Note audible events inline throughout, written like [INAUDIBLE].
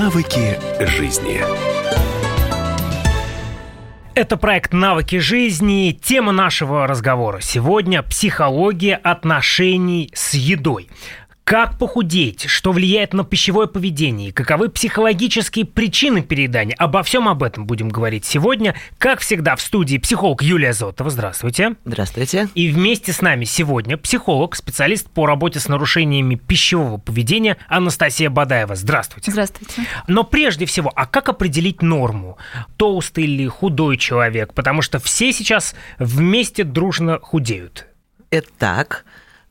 Навыки жизни. Это проект «Навыки жизни». Тема нашего разговора сегодня – психология отношений с едой. Как похудеть? Что влияет на пищевое поведение? Каковы психологические причины переедания? Обо всем об этом будем говорить сегодня. Как всегда, в студии психолог Юлия Зотова. Здравствуйте. Здравствуйте. И вместе с нами сегодня психолог, специалист по работе с нарушениями пищевого поведения Анастасия Бадаева. Здравствуйте. Здравствуйте. Но прежде всего, а как определить норму? Толстый или худой человек? Потому что все сейчас вместе дружно худеют. Это так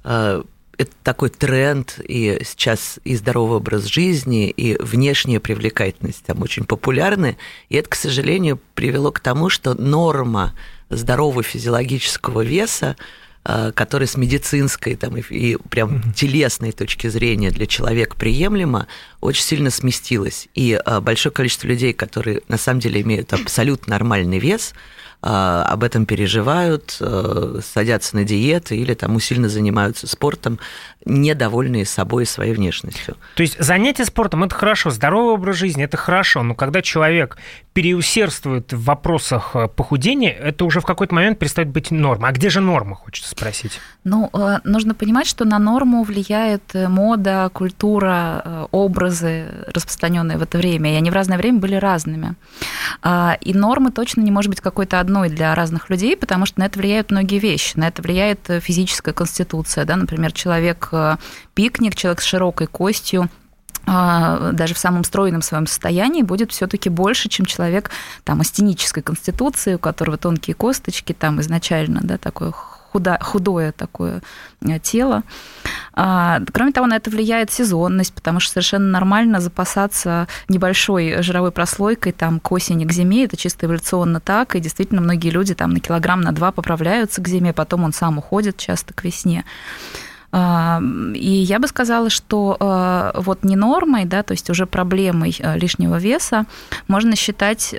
э, это такой тренд, и сейчас и здоровый образ жизни, и внешняя привлекательность там очень популярны, и это, к сожалению, привело к тому, что норма здорового физиологического веса э, который с медицинской там, и, и прям телесной точки зрения для человека приемлемо, очень сильно сместилась. И э, большое количество людей, которые на самом деле имеют абсолютно нормальный вес, а, об этом переживают, э, садятся на диеты или там усиленно занимаются спортом, недовольные собой и своей внешностью. То есть занятие спортом – это хорошо, здоровый образ жизни – это хорошо, но когда человек переусердствует в вопросах э, похудения, это уже в какой-то момент перестает быть нормой. А где же норма, хочется спросить? Ну, э, нужно понимать, что на норму влияет мода, культура, образы, распространенные в это время, и они в разное время были разными. А, и нормы точно не может быть какой-то одной для разных людей, потому что на это влияют многие вещи. На это влияет э, физическая конституция. Да? Например, человек э, пикник, человек с широкой костью, а, даже в самом стройном своем состоянии будет все-таки больше, чем человек там астенической конституции, у которого тонкие косточки, там изначально да, такое худо, худое такое э, тело. А, кроме того, на это влияет сезонность, потому что совершенно нормально запасаться небольшой жировой прослойкой там, к осени, к зиме. Это чисто эволюционно так. И действительно, многие люди там на килограмм, на два поправляются к зиме, потом он сам уходит часто к весне. А, и я бы сказала, что э, вот не нормой, да, то есть уже проблемой э, лишнего веса можно считать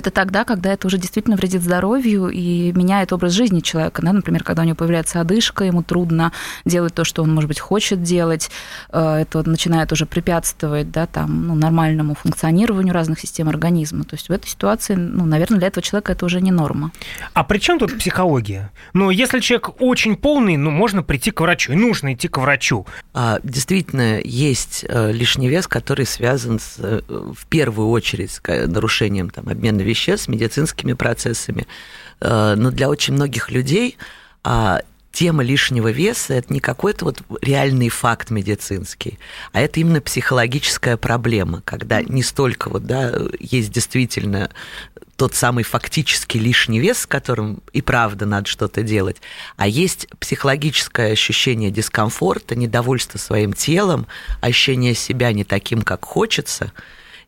это тогда, когда это уже действительно вредит здоровью и меняет образ жизни человека. Да? Например, когда у него появляется одышка, ему трудно делать то, что он, может быть, хочет делать. Э, это начинает уже препятствовать да, там, ну, нормальному функционированию разных систем организма. То есть в этой ситуации, ну, наверное, для этого человека это уже не норма. А при чем тут психология? Ну, если человек очень полный, ну, можно прийти к врачу, и нужно идти к врачу. А, действительно, есть э, лишний вес, который связан с, э, в первую очередь с нарушением там, обмена веществ, с медицинскими процессами. Э, но для очень многих людей а, тема лишнего веса это не какой-то вот реальный факт медицинский, а это именно психологическая проблема, когда не столько вот, да, есть действительно тот самый фактический лишний вес, с которым и правда надо что-то делать, а есть психологическое ощущение дискомфорта, недовольства своим телом, ощущение себя не таким, как хочется –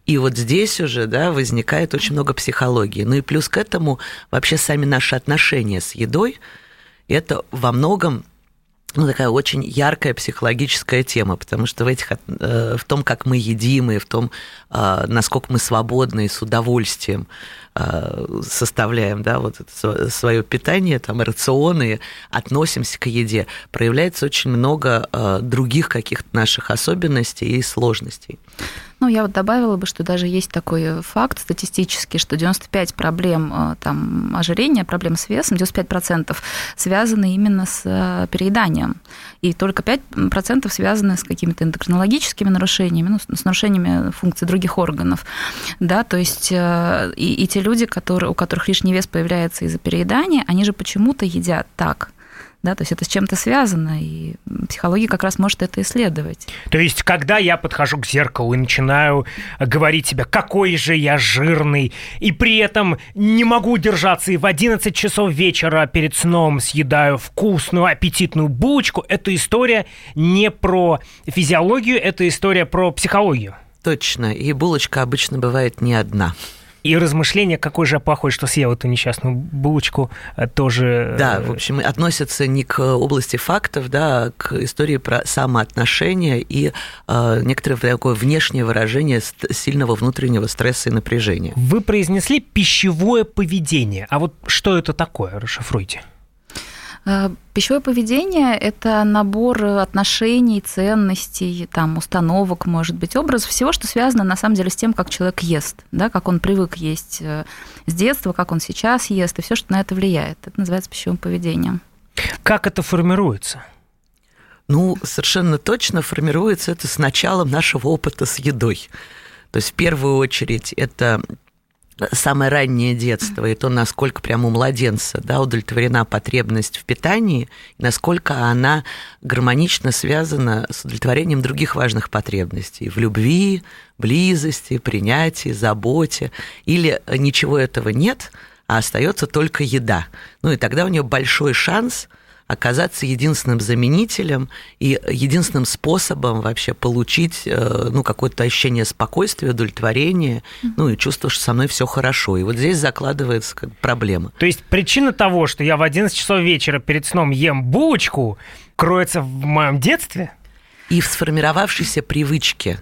и вот здесь уже да, возникает очень много психологии. Ну и плюс к этому вообще сами наши отношения с едой – это во многом ну, такая очень яркая психологическая тема, потому что в, этих, э, в том, как мы едим, и в том, э, насколько мы свободны и с удовольствием э, составляем да, вот свое питание, там, рационы, относимся к еде, проявляется очень много других каких-то наших особенностей и сложностей. Ну, я вот добавила бы, что даже есть такой факт статистический, что 95 проблем э, там, ожирения, проблем с весом, 95% связаны именно с э, перееданием. И только 5% связаны с какими-то эндокринологическими нарушениями, ну, с нарушениями функций других органов. Да, то есть э, и, и те люди, которые, у которых лишний вес появляется из-за переедания, они же почему-то едят так – да, то есть это с чем-то связано, и психология как раз может это исследовать. То есть, когда я подхожу к зеркалу и начинаю говорить себе, какой же я жирный, и при этом не могу держаться, и в 11 часов вечера перед сном съедаю вкусную, аппетитную булочку, эта история не про физиологию, это история про психологию. Точно, и булочка обычно бывает не одна. И размышления, какой же плохой, что съел эту несчастную булочку, э, тоже... Э, да, в общем, относятся не к области фактов, да, а к истории про самоотношения и э, некоторое такое внешнее выражение сильного внутреннего стресса и напряжения. Вы произнесли пищевое поведение. А вот что это такое? Расшифруйте. Э, пищевое поведение – это набор отношений, ценностей, там, установок, может быть, образов, всего, что связано, на самом деле, с тем, как человек ест, да, как он привык есть э, с детства, как он сейчас ест, и все, что на это влияет. Это называется пищевым поведением. Как это формируется? Ну, совершенно точно формируется это с началом нашего опыта с едой. То есть в первую очередь это самое раннее детство, и то, насколько прямо у младенца да, удовлетворена потребность в питании, насколько она гармонично связана с удовлетворением других важных потребностей в любви, близости, принятии, заботе. Или ничего этого нет, а остается только еда. Ну и тогда у нее большой шанс – оказаться единственным заменителем и единственным способом вообще получить э, ну, какое-то ощущение спокойствия, удовлетворения, ну и чувство, что со мной все хорошо. И вот здесь закладывается как проблема. То есть причина того, что я в 11 часов вечера перед сном ем булочку, кроется в моем детстве? И в сформировавшейся привычке,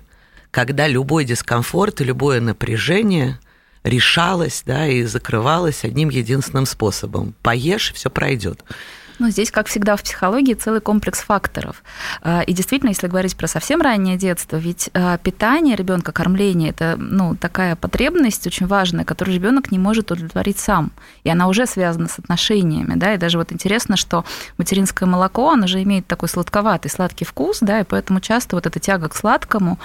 когда любой дискомфорт и любое напряжение решалось да, и закрывалось одним единственным способом. Поешь, все пройдет. Ну, здесь, как всегда в психологии, целый комплекс факторов. А, и действительно, если говорить про совсем раннее детство, ведь а, питание ребенка, кормление это ну, такая потребность очень важная, которую ребенок не может удовлетворить сам. И она уже связана с отношениями. Да? И даже вот интересно, что материнское молоко, оно же имеет такой сладковатый, сладкий вкус, да, и поэтому часто вот эта тяга к сладкому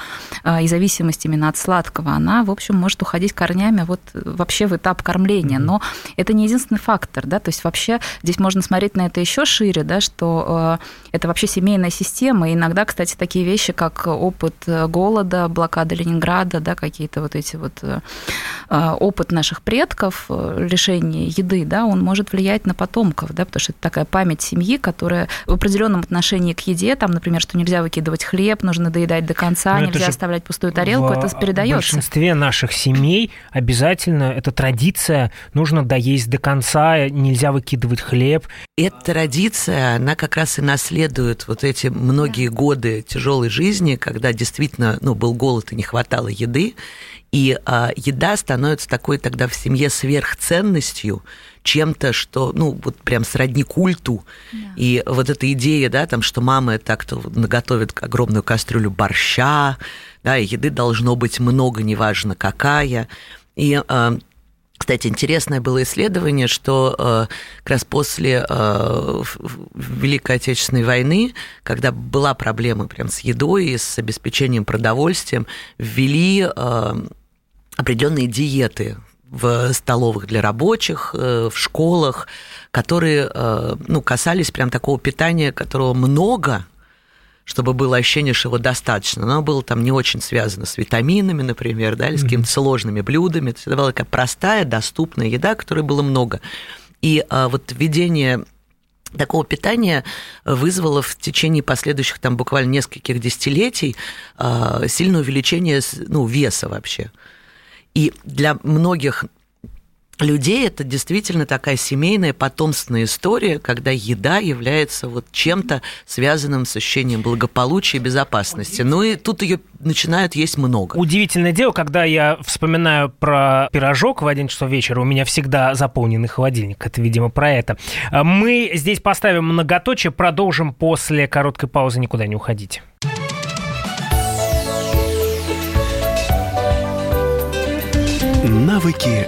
а, и зависимость именно от сладкого, она, в общем, может уходить корнями вот вообще в этап кормления. Но это не единственный фактор, да, то есть вообще здесь можно смотреть на это еще шире, да, что э, это вообще семейная система. И иногда, кстати, такие вещи, как опыт голода, блокада Ленинграда, да, какие-то вот эти вот э, э, опыт наших предков, лишение еды, да, он может влиять на потомков, да, потому что это такая память семьи, которая в определенном отношении к еде, там, например, что нельзя выкидывать хлеб, нужно доедать до конца, Но нельзя оставлять пустую тарелку, это передается. В большинстве наших семей обязательно эта традиция, нужно доесть до конца, нельзя выкидывать хлеб. Это традиция, она как раз и наследует вот эти многие годы тяжелой жизни, когда действительно ну, был голод и не хватало еды. И а, еда становится такой тогда в семье сверхценностью, чем-то, что, ну, вот прям сродни культу. Да. И вот эта идея, да, там, что мама так-то наготовит огромную кастрюлю борща, да, и еды должно быть много, неважно какая. И а, кстати, интересное было исследование, что э, как раз после э, Великой Отечественной войны, когда была проблема прям с едой и с обеспечением продовольствием, ввели э, определенные диеты в столовых для рабочих, в школах, которые ну, касались прям такого питания, которого много, чтобы было ощущение, что его достаточно. Но оно было там не очень связано с витаминами, например, да, или с какими-то сложными блюдами. Это была такая простая, доступная еда, которой было много. И а, вот введение такого питания вызвало в течение последующих там буквально нескольких десятилетий а, сильное увеличение ну, веса вообще. И для многих людей это действительно такая семейная потомственная история, когда еда является вот чем-то связанным с ощущением благополучия и безопасности. Ну и тут ее начинают есть много. Удивительное дело, когда я вспоминаю про пирожок в один часов вечера, у меня всегда заполненный холодильник. Это, видимо, про это. А мы здесь поставим многоточие, продолжим после короткой паузы, никуда не уходите. Навыки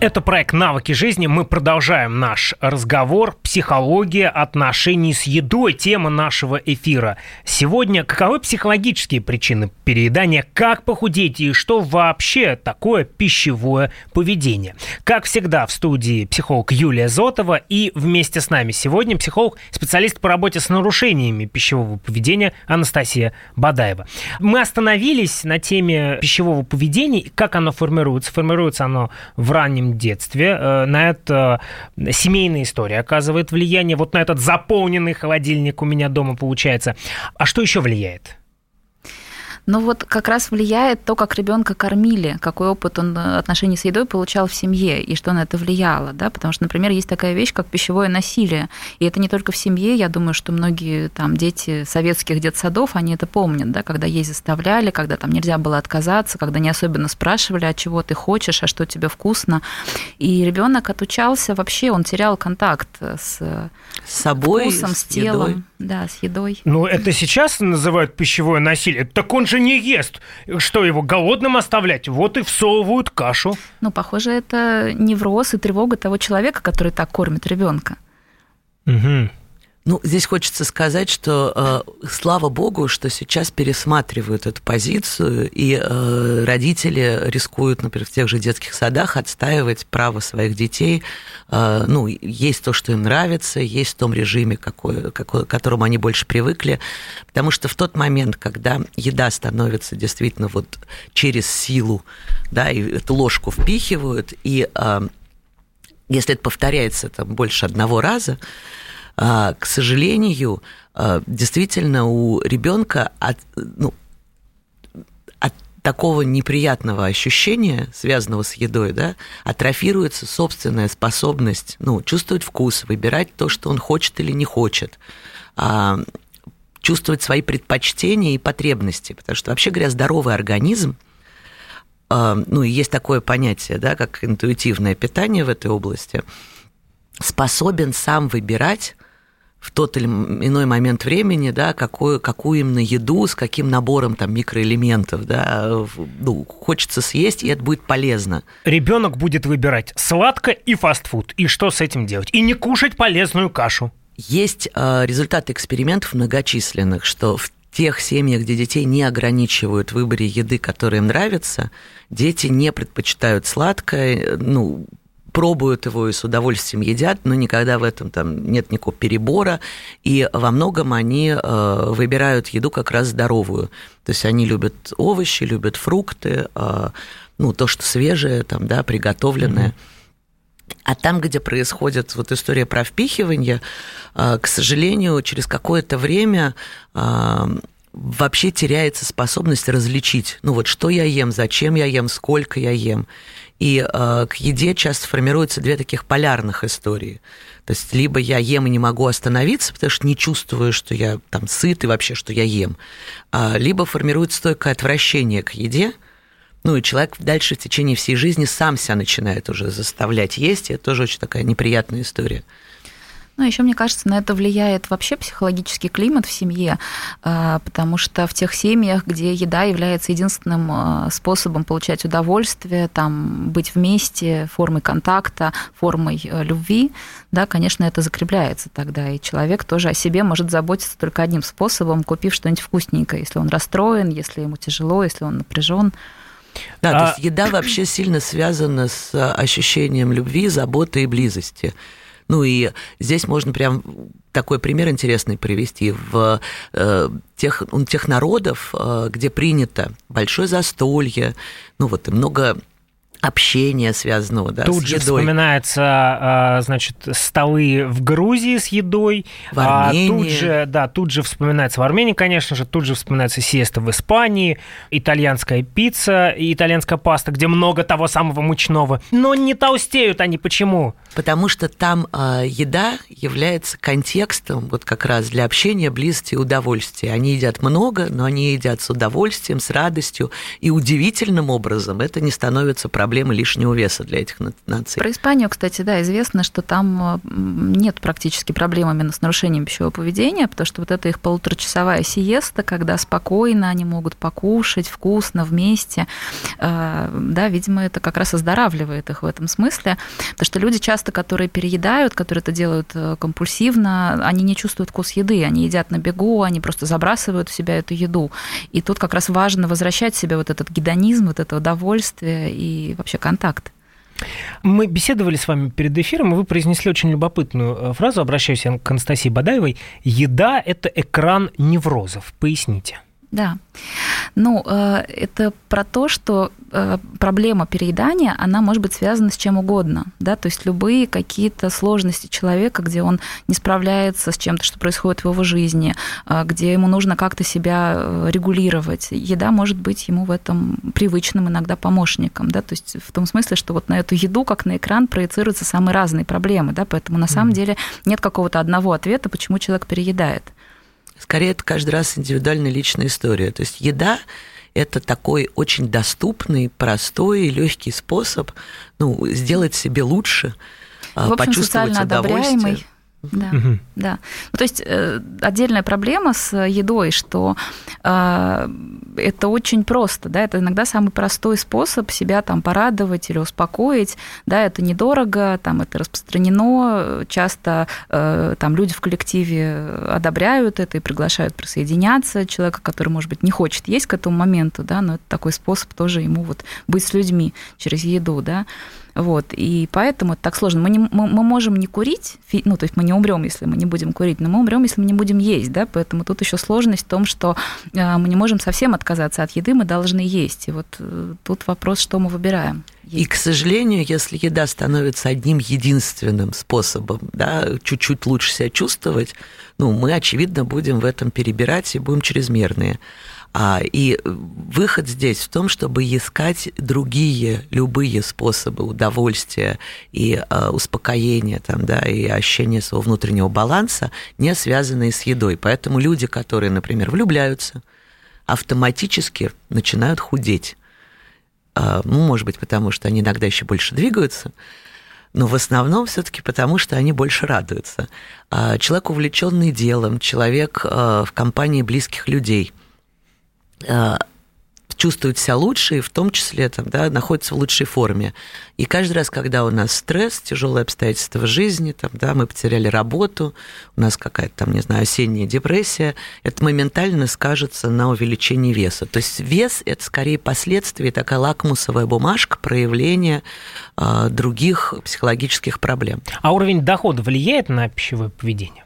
Это проект «Навыки жизни». Мы продолжаем наш разговор. Психология отношений с едой. Тема нашего эфира. Сегодня каковы психологические причины переедания, как похудеть и что вообще такое пищевое поведение. Как всегда в студии психолог Юлия Зотова и вместе с нами сегодня психолог, специалист по работе с нарушениями пищевого поведения Анастасия Бадаева. Мы остановились на теме пищевого поведения, как оно формируется. Формируется оно в раннем детстве. Э, на это семейная история оказывает влияние. Вот на этот заполненный холодильник у меня дома получается. А что еще влияет? Но вот как раз влияет то, как ребенка кормили, какой опыт он э, отношений с едой получал в семье, и что на это влияло. Да? Потому что, например, есть такая вещь, как пищевое насилие. И это не только в семье, я думаю, что многие там, дети советских детсадов, они это помнят, да? когда есть заставляли, когда там нельзя было отказаться, когда не особенно спрашивали, а чего ты хочешь, а что тебе вкусно. И ребенок отучался вообще, он терял контакт с, с собой, вкусом, с, с телом. Едой. Да, с едой. Ну, это сейчас называют пищевое насилие. Так он же не ест. Что, его голодным оставлять? Вот и всовывают кашу. Ну, похоже, это невроз и тревога того человека, который так кормит ребенка. Угу. Ну, здесь хочется сказать, что э, слава богу, что сейчас пересматривают эту позицию, и э, родители рискуют, например, в тех же детских садах отстаивать право своих детей. Э, ну, есть то, что им нравится, есть в том режиме, какой, какой, к которому они больше привыкли. Потому что в тот момент, когда еда становится действительно вот через силу, да, и эту ложку впихивают, и э, если это повторяется там больше одного раза, к сожалению, а, действительно у ребенка от, ну, от такого неприятного ощущения, связанного с едой, да, атрофируется собственная способность ну, чувствовать вкус, выбирать то, что он хочет или не хочет, а, чувствовать свои предпочтения и потребности. Потому что, вообще говоря, здоровый организм, ну, и есть такое понятие, да, как интуитивное питание в этой области, способен сам выбирать в тот или иной момент времени, да, какую, какую именно еду, с каким набором там микроэлементов, да, ну, хочется съесть, и это будет полезно. Ребенок будет выбирать сладко и фастфуд, и что с этим делать? И не кушать полезную кашу. Есть э, результаты экспериментов многочисленных, что в тех семьях, где детей не ограничивают в выборе еды, которая им нравится, дети не предпочитают сладкое, ну, пробуют его и с удовольствием едят, но никогда в этом там нет никакого перебора, и во многом они э, выбирают еду как раз здоровую. То есть они любят овощи, любят фрукты, э, ну, то, что свежее, там, да, приготовленное. А там, где происходит вот история про впихивание, э, к сожалению, через какое-то время вообще теряется способность различить, ну вот что я ем, зачем я ем, сколько я ем. И э, к еде часто формируются две таких полярных истории. То есть либо я ем и не могу остановиться, потому что не чувствую, что я там сыт и вообще, что я ем, а, либо формируется стойкое отвращение к еде, ну и человек дальше в течение всей жизни сам себя начинает уже заставлять есть, и это тоже очень такая неприятная история. Ну, еще, мне кажется, на это влияет вообще психологический климат в семье, а, потому что в тех семьях, где еда является единственным а, способом получать удовольствие, там, быть вместе, формой контакта, формой э, любви, да, конечно, это закрепляется тогда, и человек тоже о себе может заботиться только одним способом, купив что-нибудь вкусненькое, если он расстроен, если ему тяжело, если он напряжен. Да, а... то есть еда вообще сильно связана с ощущением любви, заботы и близости. Ну и здесь можно прям такой пример интересный привести. В э, тех, тех народов, э, где принято большое застолье, ну вот и много общения связанного да, Тут с же едой. вспоминается, а, значит, столы в Грузии с едой. В Армении. А тут же, да, тут же вспоминается в Армении, конечно же, тут же вспоминается сиеста в Испании, итальянская пицца итальянская паста, где много того самого мучного. Но не толстеют они почему? Потому что там э, еда является контекстом вот как раз для общения, близости и удовольствия. Они едят много, но они едят с удовольствием, с радостью, и удивительным образом это не становится проблемой проблемы лишнего веса для этих наций. Про Испанию, кстати, да, известно, что там э, нет практически проблем именно с нарушением пищевого поведения, потому что вот это их полуторачасовая сиеста, когда спокойно они могут покушать вкусно вместе, э, да, видимо, это как раз оздоравливает их в этом смысле, потому что люди часто, которые переедают, которые это делают э, компульсивно, они не чувствуют вкус еды, они едят на бегу, они просто забрасывают в себя эту еду. И тут как раз важно возвращать себе вот этот гедонизм, вот это удовольствие и вообще контакт. Мы беседовали с вами перед эфиром, и вы произнесли очень любопытную э, фразу, обращаюсь я к Анастасии Бадаевой. «Еда – это экран неврозов». Поясните. Да. Ну, э, это про то, что э, проблема переедания, она может быть связана с чем угодно, да, то есть любые какие-то сложности человека, где он не справляется с чем-то, что происходит в его жизни, э, где ему нужно как-то себя регулировать. Еда может быть ему в этом привычным иногда помощником, да, то есть в том смысле, что вот на эту еду, как на экран, проецируются самые разные проблемы, да, поэтому на самом mm-hmm. деле нет какого-то одного ответа, почему человек переедает. Скорее, это каждый раз индивидуальная личная история. То есть еда это такой очень доступный, простой и легкий способ ну, сделать себе лучше, в общем, почувствовать удовольствие. Да, угу. да. Ну, то есть э, отдельная проблема с едой, что э, это очень просто, да, это иногда самый простой способ себя там порадовать или успокоить, да, это недорого, там это распространено, часто э, там люди в коллективе одобряют это и приглашают присоединяться человека, который, может быть, не хочет есть к этому моменту, да, но это такой способ тоже ему вот быть с людьми через еду, да. Вот, и поэтому это так сложно. Мы, не, мы, мы можем не курить, ну, то есть мы не умрем, если мы не будем курить, но мы умрем, если мы не будем есть, да, поэтому тут еще сложность в том, что э, мы не можем совсем отказаться от еды, мы должны есть. И вот э, тут вопрос, что мы выбираем. Есть. И, к сожалению, если еда становится одним единственным способом, да, чуть-чуть лучше себя чувствовать, ну, мы, очевидно, будем в этом перебирать и будем чрезмерные. А, и выход здесь в том, чтобы искать другие, любые способы удовольствия и а, успокоения, там, да, и ощущения своего внутреннего баланса, не связанные с едой. Поэтому люди, которые, например, влюбляются, автоматически начинают худеть. А, ну, может быть, потому что они иногда еще больше двигаются, но в основном все-таки потому, что они больше радуются. Человек, увлеченный делом, человек в компании близких людей – чувствует себя лучше и в том числе там, да, находится в лучшей форме. И каждый раз, когда у нас стресс, тяжелые обстоятельства в жизни, там, да, мы потеряли работу, у нас какая-то там, не знаю, осенняя депрессия, это моментально скажется на увеличении веса. То есть вес – это скорее последствия, такая лакмусовая бумажка проявления э, других психологических проблем. А уровень дохода влияет на пищевое поведение?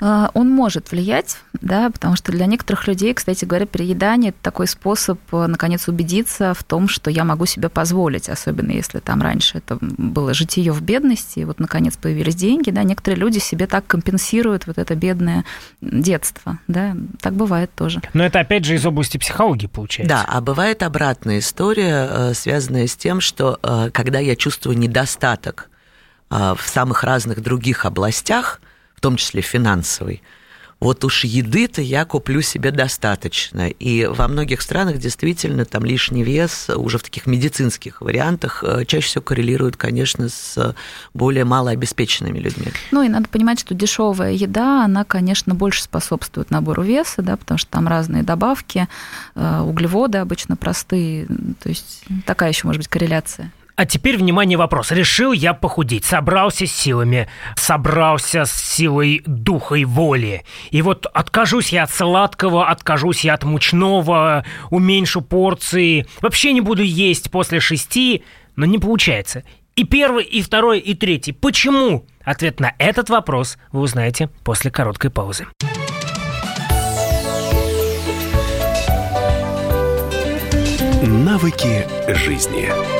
А, он может влиять, да, потому что для некоторых людей, кстати говоря, переедание – это такой способ, э, наконец, убедиться в том, что я могу себе позволить, особенно если там раньше это было житие в бедности, и вот, наконец, появились деньги, да, некоторые люди себе так компенсируют вот это бедное детство, да, так бывает тоже. Но это, опять же, из области психологии получается. Да, а бывает обратная история, э, связанная с тем, что э, когда я чувствую недостаток в самых разных других областях – в том числе финансовый, вот уж еды-то я куплю себе достаточно. И во многих странах действительно там лишний вес уже в таких медицинских вариантах э, чаще всего коррелирует, конечно, с более малообеспеченными людьми. Ну и надо понимать, что дешевая еда, она, конечно, больше способствует набору веса, да, потому что там разные добавки, э, углеводы обычно простые, то есть такая еще может быть корреляция. А теперь, внимание, вопрос. Решил я похудеть, собрался с силами, собрался с силой духа и воли. И вот откажусь я от сладкого, откажусь я от мучного, уменьшу порции, вообще не буду есть после шести, но не получается. И первый, и второй, и третий. Почему? Ответ на этот вопрос вы узнаете после короткой паузы. Навыки жизни.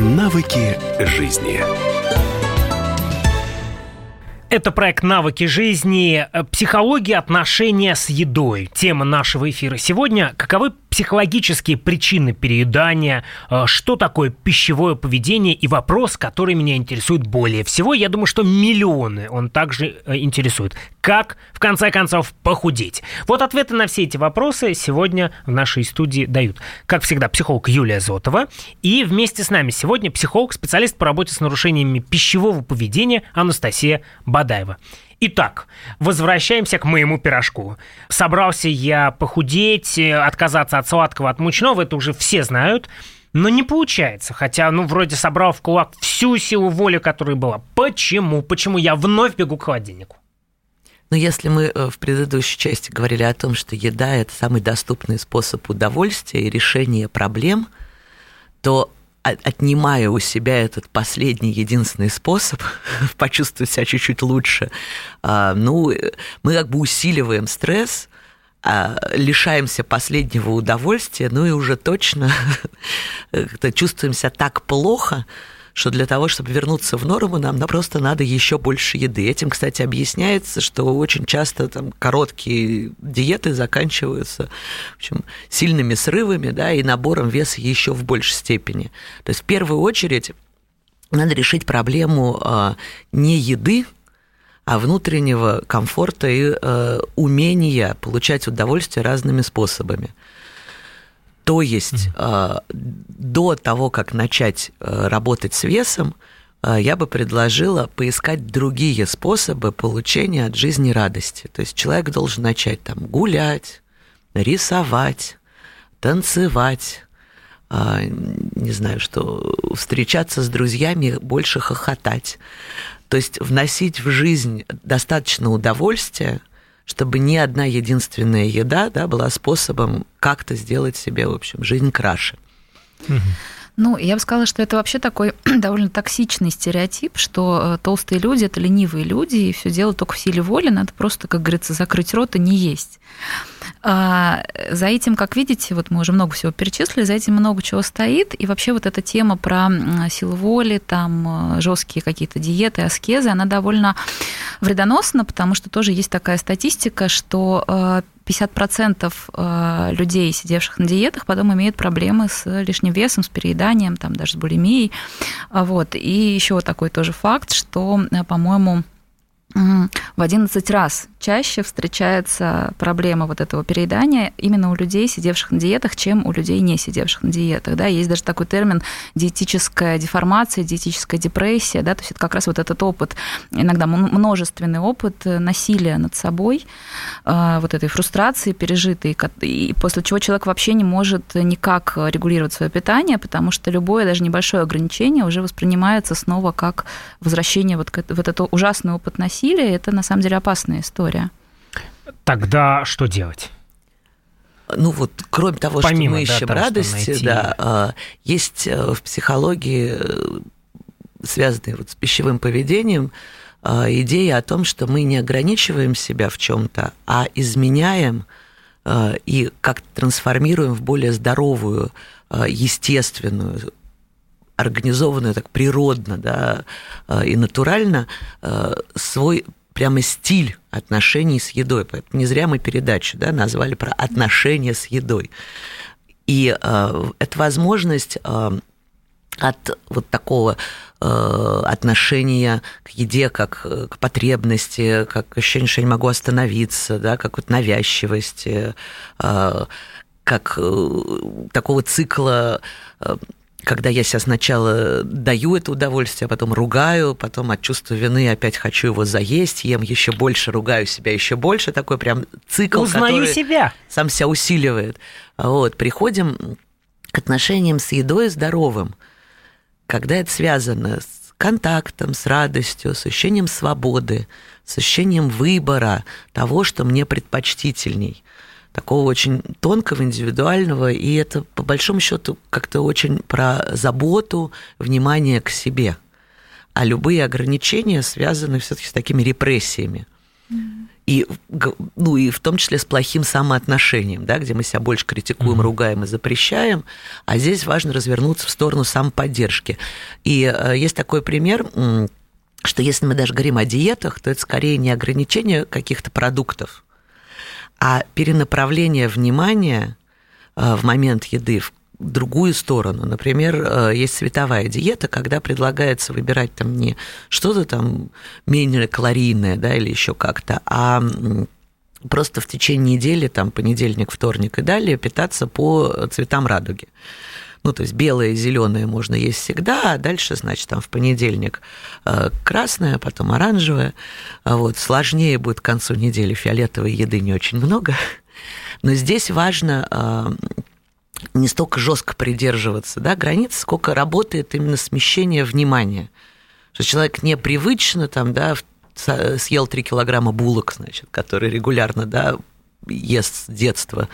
Навыки жизни. Это проект «Навыки жизни. Психология отношения с едой». Тема нашего эфира сегодня. Каковы психологические причины переедания, э, что такое пищевое поведение и вопрос, который меня интересует более всего. Я думаю, что миллионы он также э, интересует. Как, в конце концов, похудеть? Вот ответы на все эти вопросы сегодня в нашей студии дают. Как всегда, психолог Юлия Зотова. И вместе с нами сегодня психолог, специалист по работе с нарушениями пищевого поведения Анастасия Бадаева. Итак, возвращаемся к моему пирожку. Собрался я похудеть, э, отказаться от сладкого, от мучного, это уже все знают. Но не получается, хотя, ну, вроде собрал в кулак всю силу воли, которая была. Почему? Почему я вновь бегу к холодильнику? Но если мы э, в предыдущей части говорили о том, что еда – это самый доступный способ удовольствия и решения проблем, то отнимая у себя этот последний единственный способ [LAUGHS] почувствовать себя чуть-чуть лучше, а, ну, мы как бы усиливаем стресс, а, лишаемся последнего удовольствия, ну и уже точно [LAUGHS] чувствуем себя так плохо, что для того, чтобы вернуться в норму, нам просто надо еще больше еды. Этим, кстати, объясняется, что очень часто там короткие диеты заканчиваются в общем, сильными срывами да, и набором веса еще в большей степени. То есть в первую очередь надо решить проблему а, не еды, а внутреннего комфорта и э, умения получать удовольствие разными способами. То есть э, до того, как начать э, работать с весом, э, я бы предложила поискать другие способы получения от жизни радости. То есть человек должен начать там гулять, рисовать, танцевать, э, не знаю, что встречаться с друзьями, больше хохотать. То есть вносить в жизнь достаточно удовольствия, чтобы ни одна единственная еда да, была способом как-то сделать себе, в общем, жизнь краше. Ну, я бы сказала, что это вообще такой [CLEARS THROAT] довольно токсичный стереотип, что э, толстые люди это ленивые люди, и все дело только в силе воли, надо просто, как говорится, закрыть рот и не есть. А, за этим, как видите, вот мы уже много всего перечислили, за этим много чего стоит. И вообще вот эта тема про силу воли, там э, жесткие какие-то диеты, аскезы, она довольно вредоносна, потому что тоже есть такая статистика, что 50% э, э, людей, сидевших на диетах, потом имеют проблемы с лишним весом, с перееданием, там даже с булимией. Вот. И еще такой тоже факт, что, по-моему, в 11 раз чаще встречается проблема вот этого переедания именно у людей, сидевших на диетах, чем у людей, не сидевших на диетах. Да? Есть даже такой термин диетическая деформация, диетическая депрессия. Да? То есть это как раз вот этот опыт, иногда множественный опыт насилия над собой, а, вот этой фрустрации пережитой, и после чего человек вообще не может никак регулировать свое питание, потому что любое, даже небольшое ограничение уже воспринимается снова как возвращение вот, к, вот этот ужасный опыт насилия насилие, это на самом деле опасная история. Тогда что делать? Ну вот, кроме того, Помимо, что мы ищем того, радости, да, а, есть э, в психологии, э, связанные вот с пищевым поведением, а, идея о том, что мы не ограничиваем себя в чем-то, а изменяем а, и как-то трансформируем в более здоровую, естественную, организованно, так природно да, э, и натурально э, свой прямо стиль отношений с едой. Поэтому не зря мы передачу да, назвали про отношения с едой. И э, это возможность э, от вот такого э, отношения к еде, как к потребности, как ощущение, что я не могу остановиться, да, как вот навязчивости, э, как э, такого цикла э, когда я себя сначала даю это удовольствие, а потом ругаю, потом от чувства вины опять хочу его заесть, ем еще больше, ругаю себя еще больше, такой прям цикл, Узнаю который себя. сам себя усиливает. Вот, приходим к отношениям с едой здоровым, когда это связано с контактом, с радостью, с ощущением свободы, с ощущением выбора того, что мне предпочтительней – такого очень тонкого, индивидуального, и это, по большому счету, как-то очень про заботу, внимание к себе. А любые ограничения связаны все-таки с такими репрессиями. И, ну, и в том числе с плохим самоотношением, да, где мы себя больше критикуем, mm-hmm. ругаем и запрещаем, а здесь важно развернуться в сторону самоподдержки. И э, есть такой пример, что если мы даже говорим о диетах, то это скорее не ограничение каких-то продуктов, а перенаправление внимания э, в момент еды в другую сторону. Например, э, есть световая диета, когда предлагается выбирать там не что-то там менее калорийное, да, или еще как-то, а просто в течение недели, там, понедельник, вторник и далее, питаться по цветам радуги. Ну, то есть белое и зеленое можно есть всегда, а дальше, значит, там в понедельник э, красное, потом оранжевое. А вот сложнее будет к концу недели фиолетовой еды не очень много. Но здесь важно э, не столько жестко придерживаться да, границ, сколько работает именно смещение внимания. Что человек непривычно там, да, съел 3 килограмма булок, значит, который регулярно да, ест с детства,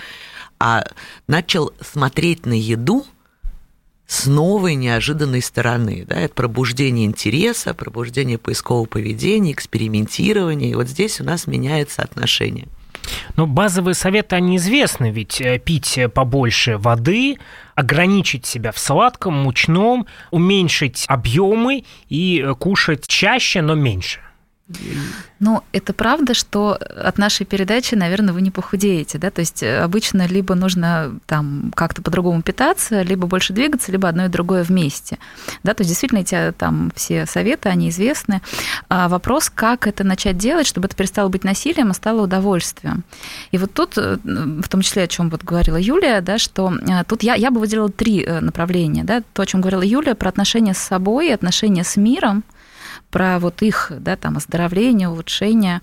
а начал смотреть на еду с новой неожиданной стороны. Да? Это пробуждение интереса, пробуждение поискового поведения, экспериментирование. И вот здесь у нас меняется отношение. Но базовые советы, они известны, ведь э, пить побольше воды, ограничить себя в сладком, мучном, уменьшить объемы и э, кушать чаще, но меньше. Ну, это правда, что от нашей передачи, наверное, вы не похудеете, да? То есть э, обычно либо нужно там как-то по-другому питаться, либо больше двигаться, либо одно и другое вместе, да? То есть действительно эти там все советы, они известны. А вопрос, как это начать делать, чтобы это перестало быть насилием, а стало удовольствием. И вот тут, э, в том числе, о чем вот говорила Юлия, да, что э, тут я, я бы выделила три направления, да? То, о чем говорила Юлия, про отношения с собой, отношения с миром – про вот их да, там, оздоровление, улучшение.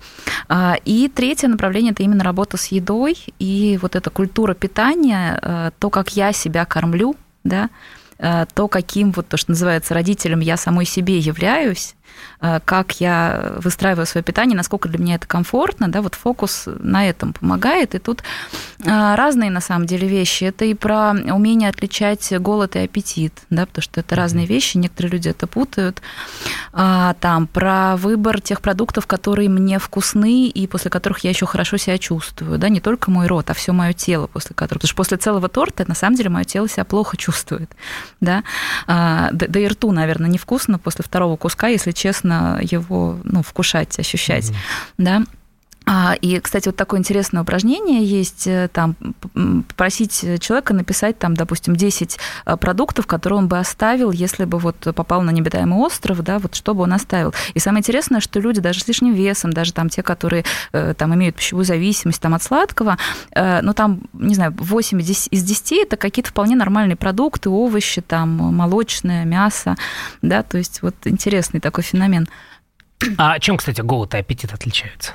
А, и третье направление – это именно работа с едой и вот эта культура питания, э, то, как я себя кормлю, да, э, то, каким вот то, что называется родителем я самой себе являюсь, как я выстраиваю свое питание, насколько для меня это комфортно, да, вот фокус на этом помогает. И тут э, разные на самом деле вещи. Это и про умение отличать голод и аппетит, да, потому что это разные вещи, некоторые люди это путают. А, там про выбор тех продуктов, которые мне вкусны и после которых я еще хорошо себя чувствую, да, не только мой рот, а все мое тело после которого, потому что после целого торта на самом деле мое тело себя плохо чувствует, да, да, да и рту, наверное, невкусно после второго куска, если честно его ну, вкушать, ощущать, mm-hmm. да. А, и, кстати, вот такое интересное упражнение есть, э, там, попросить человека написать, там, допустим, 10 э, продуктов, которые он бы оставил, если бы вот попал на небитаемый остров, да, вот что бы он оставил. И самое интересное, что люди даже с лишним весом, даже там те, которые э, там имеют пищевую зависимость там, от сладкого, ну, там, не знаю, 8 из 10 это какие-то вполне нормальные продукты, овощи, там, молочное, мясо, да, то есть вот интересный такой феномен. А чем, кстати, голод и аппетит отличаются?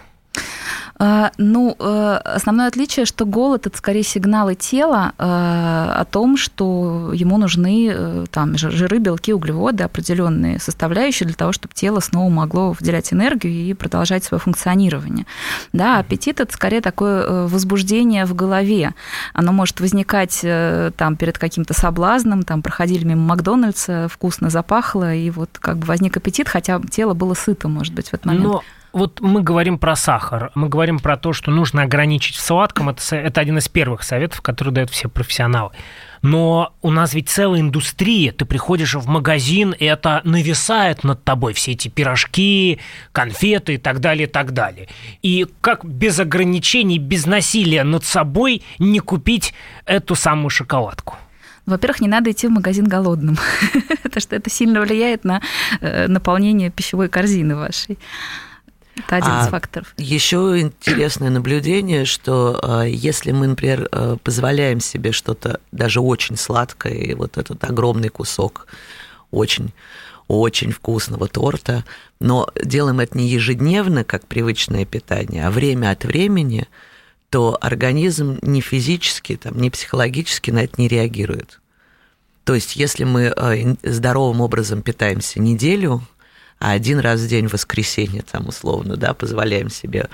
А, ну, э, основное отличие, что голод это скорее сигналы тела э, о том, что ему нужны э, там жиры, белки, углеводы, определенные составляющие для того, чтобы тело снова могло выделять энергию и продолжать свое функционирование. Да, аппетит это скорее такое возбуждение в голове. Оно может возникать там перед каким-то соблазном, там проходили мимо Макдональдса, вкусно запахло, и вот как бы возник аппетит, хотя тело было сыто, может быть, в этот момент. Но вот мы говорим про сахар, мы говорим про то, что нужно ограничить в сладком. Это, это один из первых советов, которые дают все профессионалы. Но у нас ведь целая индустрия. Ты приходишь в магазин, и это нависает над тобой. Все эти пирожки, конфеты и так далее, и так далее. И как без ограничений, без насилия над собой не купить эту самую шоколадку? Во-первых, не надо идти в магазин голодным, [LAUGHS] потому что это сильно влияет на э, наполнение пищевой корзины вашей. Это один а из факторов. Еще интересное наблюдение, что э, если мы, например, э, позволяем себе что-то даже очень сладкое, и вот этот огромный кусок очень очень вкусного торта, но делаем это не ежедневно, как привычное питание, а время от времени, то организм не физически, там, не психологически на это не реагирует. То есть, если мы э, здоровым образом питаемся неделю, а один раз в день в воскресенье, там, условно, да, позволяем себе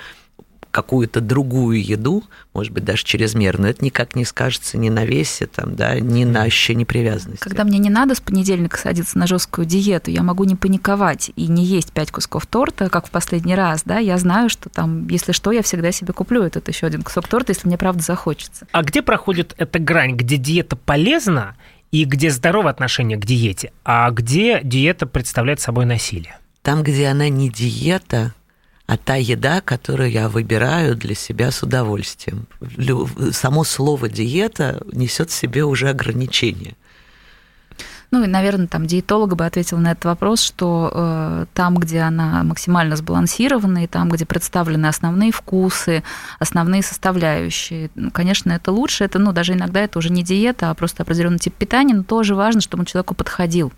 какую-то другую еду, может быть, даже чрезмерную, это никак не скажется ни на весе, там, да, ни на ощущении привязанности. Когда мне не надо с понедельника садиться на жесткую диету, я могу не паниковать и не есть пять кусков торта, как в последний раз, да, я знаю, что там, если что, я всегда себе куплю этот еще один кусок торта, если мне правда захочется. А где проходит эта грань, где диета полезна и где здоровое отношение к диете, а где диета представляет собой насилие? Там, где она не диета, а та еда, которую я выбираю для себя с удовольствием. Само слово диета несет в себе уже ограничения. Ну и, наверное, там диетолог бы ответил на этот вопрос, что э, там, где она максимально сбалансирована, и там, где представлены основные вкусы, основные составляющие, ну, конечно, это лучше. Это, ну, даже иногда это уже не диета, а просто определенный тип питания, но тоже важно, чтобы он человеку подходил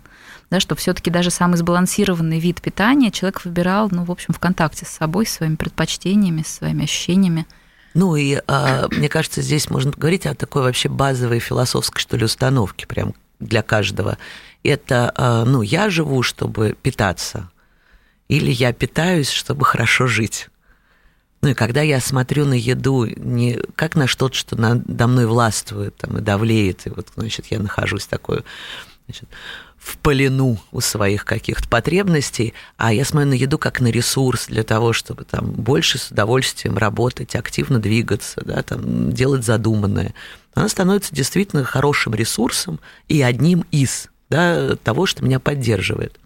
да, чтобы все-таки даже самый сбалансированный вид питания человек выбирал, ну, в общем, в контакте с собой, с своими предпочтениями, с своими ощущениями. Ну и э, мне кажется, здесь можно говорить о такой вообще базовой философской, что ли, установке прям для каждого. Это, э, ну, я живу, чтобы питаться, или я питаюсь, чтобы хорошо жить. Ну и когда я смотрю на еду не как на что-то, что надо мной властвует там, и давлеет, и вот, значит, я нахожусь такой, значит, в плену у своих каких-то потребностей, а я смотрю на еду как на ресурс для того, чтобы там больше с удовольствием работать, активно двигаться, да, там, делать задуманное. Она становится действительно хорошим ресурсом и одним из да, того, что меня поддерживает.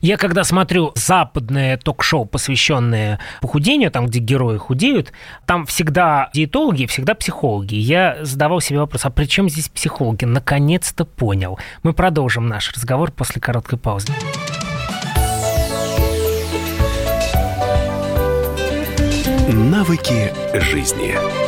Я когда смотрю западное ток-шоу, посвященное похудению, там, где герои худеют, там всегда диетологи, всегда психологи. Я задавал себе вопрос, а при чем здесь психологи? Наконец-то понял. Мы продолжим наш разговор после короткой паузы. Навыки жизни.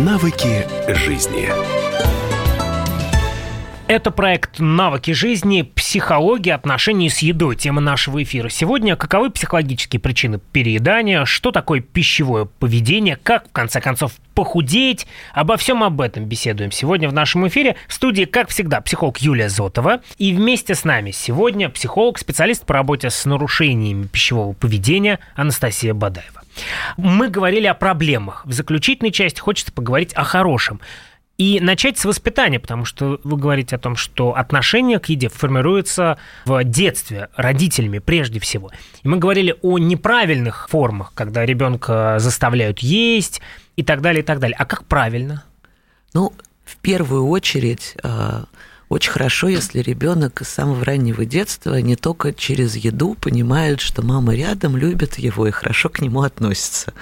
Навыки жизни. Это проект «Навыки жизни. Психология отношений с едой». Тема нашего эфира. Сегодня каковы психологические причины переедания, что такое пищевое поведение, как, в конце концов, похудеть. Обо всем об этом беседуем сегодня в нашем эфире. В студии, как всегда, психолог Юлия Зотова. И вместе с нами сегодня психолог, специалист по работе с нарушениями пищевого поведения Анастасия Бадаева. Мы говорили о проблемах. В заключительной части хочется поговорить о хорошем. И начать с воспитания, потому что вы говорите о том, что отношение к еде формируется в детстве родителями прежде всего. И мы говорили о неправильных формах, когда ребенка заставляют есть и так далее, и так далее. А как правильно? Ну, в первую очередь а, очень хорошо, если ребенок с самого раннего детства не только через еду понимает, что мама рядом, любит его и хорошо к нему относится.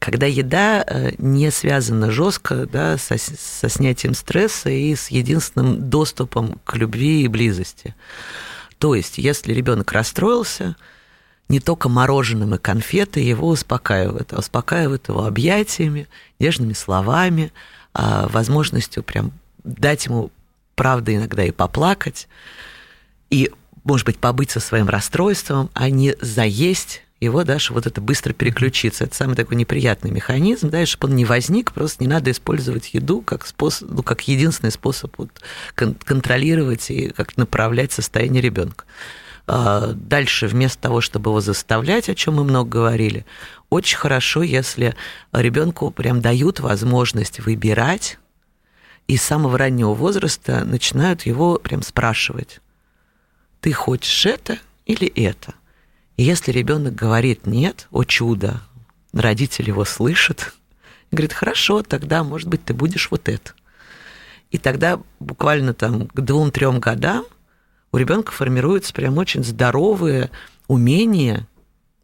Когда еда э, не связана жестко да, со, со снятием стресса и с единственным доступом к любви и близости. То есть, если ребенок расстроился, не только мороженым и конфеты его успокаивают, а успокаивают его объятиями, нежными словами, а возможностью прям дать ему правда, иногда и поплакать, и, может быть, побыть со своим расстройством, а не заесть его, да, чтобы вот это быстро переключиться. Это самый такой неприятный механизм, да, и чтобы он не возник, просто не надо использовать еду как, способ, ну, как единственный способ вот, кон- контролировать и как направлять состояние ребенка. А, дальше, вместо того, чтобы его заставлять, о чем мы много говорили, очень хорошо, если ребенку прям дают возможность выбирать и с самого раннего возраста начинают его прям спрашивать, ты хочешь это или это? И если ребенок говорит нет, о чудо, родитель его слышит, и говорит, хорошо, тогда, может быть, ты будешь вот это. И тогда буквально там к двум-трем годам у ребенка формируется прям очень здоровые умения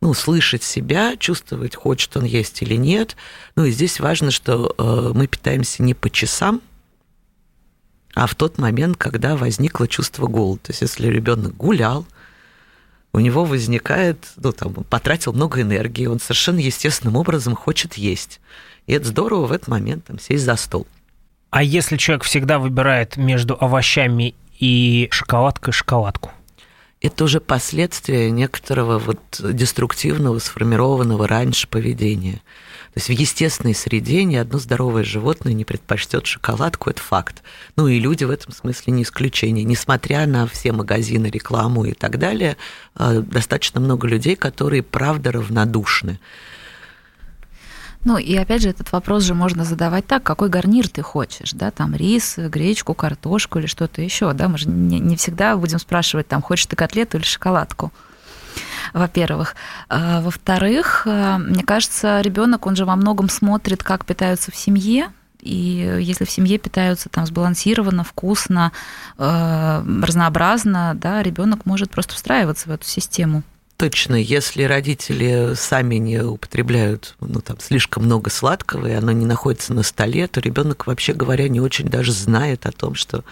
ну, слышать себя, чувствовать, хочет он есть или нет. Ну, и здесь важно, что э, мы питаемся не по часам, а в тот момент, когда возникло чувство голода. То есть, если ребенок гулял, у него возникает, ну, там, он потратил много энергии, он совершенно естественным образом хочет есть. И это здорово в этот момент там, сесть за стол. А если человек всегда выбирает между овощами и шоколадкой шоколадку? Это уже последствия некоторого вот деструктивного, сформированного раньше поведения. То есть в естественной среде ни одно здоровое животное не предпочтет шоколадку, это факт. Ну и люди в этом смысле не исключение. Несмотря на все магазины, рекламу и так далее, э, достаточно много людей, которые правда равнодушны. Ну и опять же, этот вопрос же можно задавать так, какой гарнир ты хочешь, да, там рис, гречку, картошку или что-то еще, да, мы же не, не всегда будем спрашивать, там, хочешь ты котлету или шоколадку во-первых. А, во-вторых, а, мне кажется, ребенок, он же во многом смотрит, как питаются в семье, и если в семье питаются там сбалансированно, вкусно, э, разнообразно, да, ребенок может просто встраиваться в эту систему. Точно, если родители сами не употребляют ну, там, слишком много сладкого, и оно не находится на столе, то ребенок, вообще говоря, не очень даже знает о том, что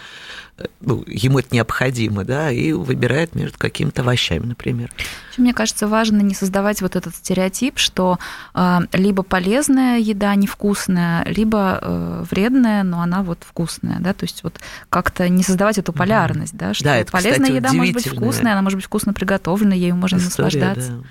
ну, ему это необходимо, да, и выбирает между какими-то овощами, например. Мне кажется, важно не создавать вот этот стереотип, что э, либо полезная еда невкусная, либо э, вредная, но она вот вкусная, да, то есть вот как-то не создавать эту полярность, да, что да, это, полезная кстати, еда может быть вкусная, она может быть вкусно приготовлена, ею можно История, наслаждаться. Да.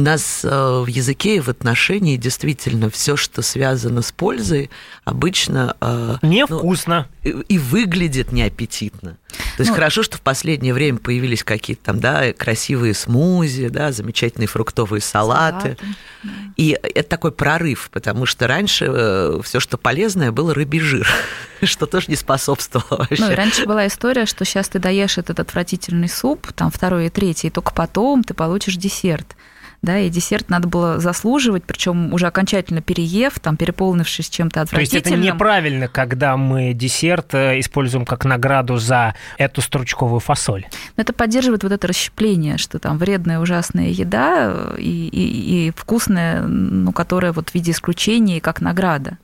У нас э, в языке и в отношении действительно все, что связано с пользой, обычно... Э, Невкусно. Ну, и, и выглядит неаппетитно. То есть ну, хорошо, что в последнее время появились какие-то там, да, красивые смузи, да, замечательные фруктовые салаты. салаты. И это такой прорыв, потому что раньше э, все, что полезное, было рыбий жир, [LAUGHS] что тоже не способствовало вообще. Ну, раньше была история, что сейчас ты доешь этот отвратительный суп, там второй и третий, и только потом ты получишь десерт да, и десерт надо было заслуживать, причем уже окончательно переев, там, переполнившись чем-то отвратительным. То есть это неправильно, когда мы десерт э, используем как награду за эту стручковую фасоль? Но это поддерживает вот это расщепление, что там вредная, ужасная еда э, и, и, и вкусная, ну, которая вот в виде исключения и как награда.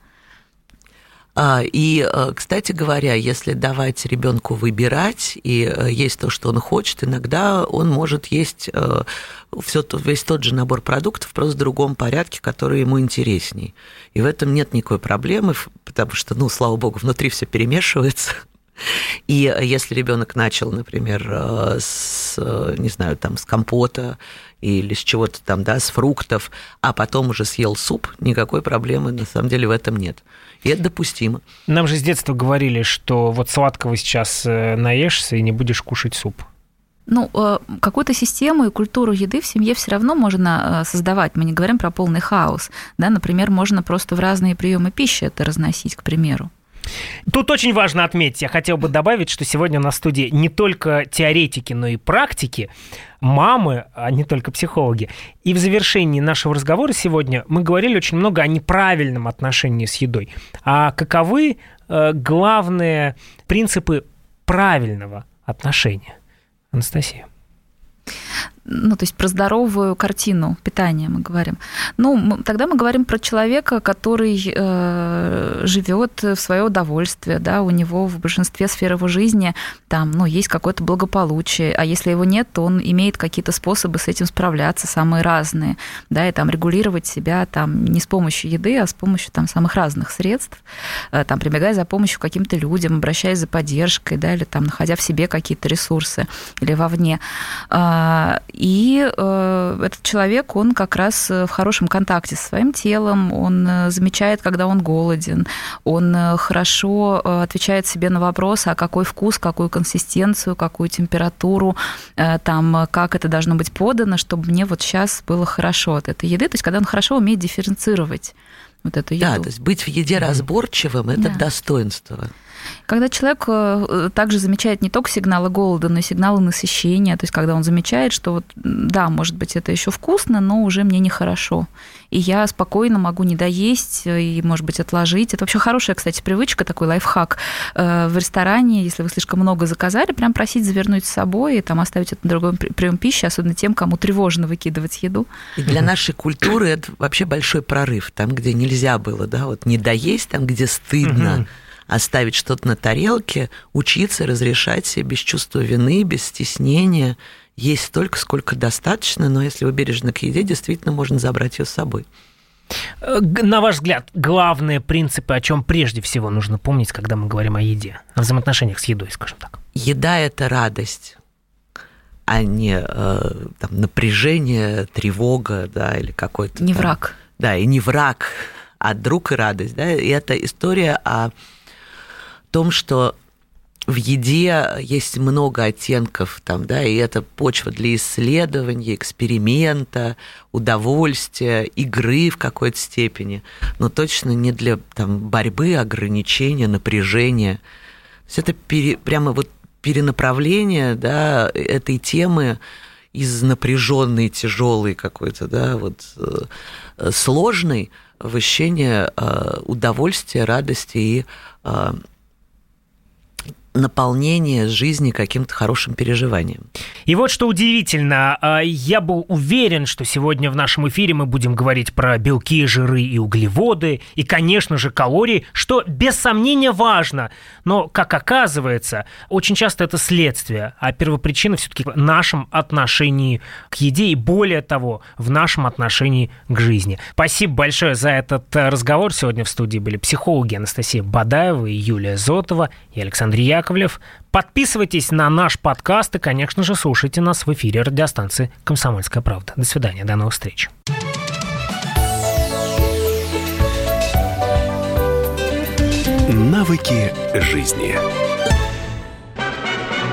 А, и, э, кстати говоря, если давать ребенку выбирать и э, есть то, что он хочет, иногда он может есть э, все, весь тот же набор продуктов, просто в другом порядке, который ему интересней. И в этом нет никакой проблемы, потому что, ну, слава богу, внутри все перемешивается. [LAUGHS] И если ребенок начал, например, с, не знаю, там, с компота или с чего-то там, да, с фруктов, а потом уже съел суп, никакой проблемы на самом деле в этом нет. И это допустимо. Нам же с детства говорили, что вот сладкого сейчас э, наешься и не будешь кушать суп. Ну, э, какую-то систему и культуру еды в семье все равно можно э, создавать. Мы не говорим про полный хаос. Да? Например, можно просто в разные приемы пищи это разносить, к примеру. Тут очень важно отметить, я хотел бы добавить, что сегодня на студии не только теоретики, но и практики, мамы, а не только психологи. И в завершении нашего разговора сегодня мы говорили очень много о неправильном отношении с едой. А каковы э, главные принципы правильного отношения? Анастасия ну, то есть про здоровую картину питания мы говорим. Ну, тогда мы говорим про человека, который э, живет в свое удовольствие, да, у него в большинстве сфер его жизни там, ну, есть какое-то благополучие, а если его нет, то он имеет какие-то способы с этим справляться, самые разные, да, и там регулировать себя там не с помощью еды, а с помощью там самых разных средств, э, там, прибегая за помощью каким-то людям, обращаясь за поддержкой, да, или там находя в себе какие-то ресурсы или вовне. Э, и э, этот человек, он как раз э, в хорошем контакте со своим телом, он э, замечает, когда он голоден, он хорошо отвечает себе на вопрос, а какой вкус, какую консистенцию, какую температуру, там, как это должно быть подано, чтобы мне вот сейчас было хорошо от этой еды. То есть, когда он хорошо умеет дифференцировать вот эту еду. Да, то есть быть в еде разборчивым – это да. достоинство. Когда человек э, также замечает не только сигналы голода, но и сигналы насыщения, то есть когда он замечает, что вот, да, может быть, это еще вкусно, но уже мне нехорошо. И я спокойно могу не доесть и, может быть, отложить. Это вообще хорошая, кстати, привычка, такой лайфхак. Э, в ресторане, если вы слишком много заказали, прям просить завернуть с собой и там оставить это на другой прием пищи, особенно тем, кому тревожно выкидывать еду. И для нашей культуры это вообще большой прорыв. Там, где нельзя было, да, вот не доесть, там, где стыдно оставить что-то на тарелке, учиться разрешать себе без чувства вины, без стеснения, есть столько, сколько достаточно, но если вы бережны к еде, действительно можно забрать ее с собой. Э, на ваш взгляд, главные принципы, о чем прежде всего нужно помнить, когда мы говорим о еде, о взаимоотношениях с едой, скажем так? Еда – это радость а не э, там, напряжение, тревога, да, или какой-то... Не там, враг. Да, и не враг, а друг и радость, да, и это история о том, что в еде есть много оттенков, там, да, и это почва для исследования, эксперимента, удовольствия, игры в какой-то степени, но точно не для там, борьбы, ограничения, напряжения. То есть это пере, прямо вот перенаправление да, этой темы из напряженной, тяжелой какой-то, да, вот э, сложной в ощущение э, удовольствия, радости и э, наполнение жизни каким-то хорошим переживанием. И вот что удивительно, а, я был уверен, что сегодня в нашем эфире мы будем говорить про белки, жиры и углеводы, и, конечно же, калории, что без сомнения важно. Но, как оказывается, очень часто это следствие, а первопричина все-таки в нашем отношении к еде и, более того, в нашем отношении к жизни. Спасибо большое за этот э, разговор. Сегодня в студии были психологи Анастасия Бадаева и Юлия Зотова и Александр Яковлев. Яковлев. Подписывайтесь на наш подкаст и, конечно же, слушайте нас в эфире радиостанции «Комсомольская правда». До свидания, до новых встреч. Навыки жизни.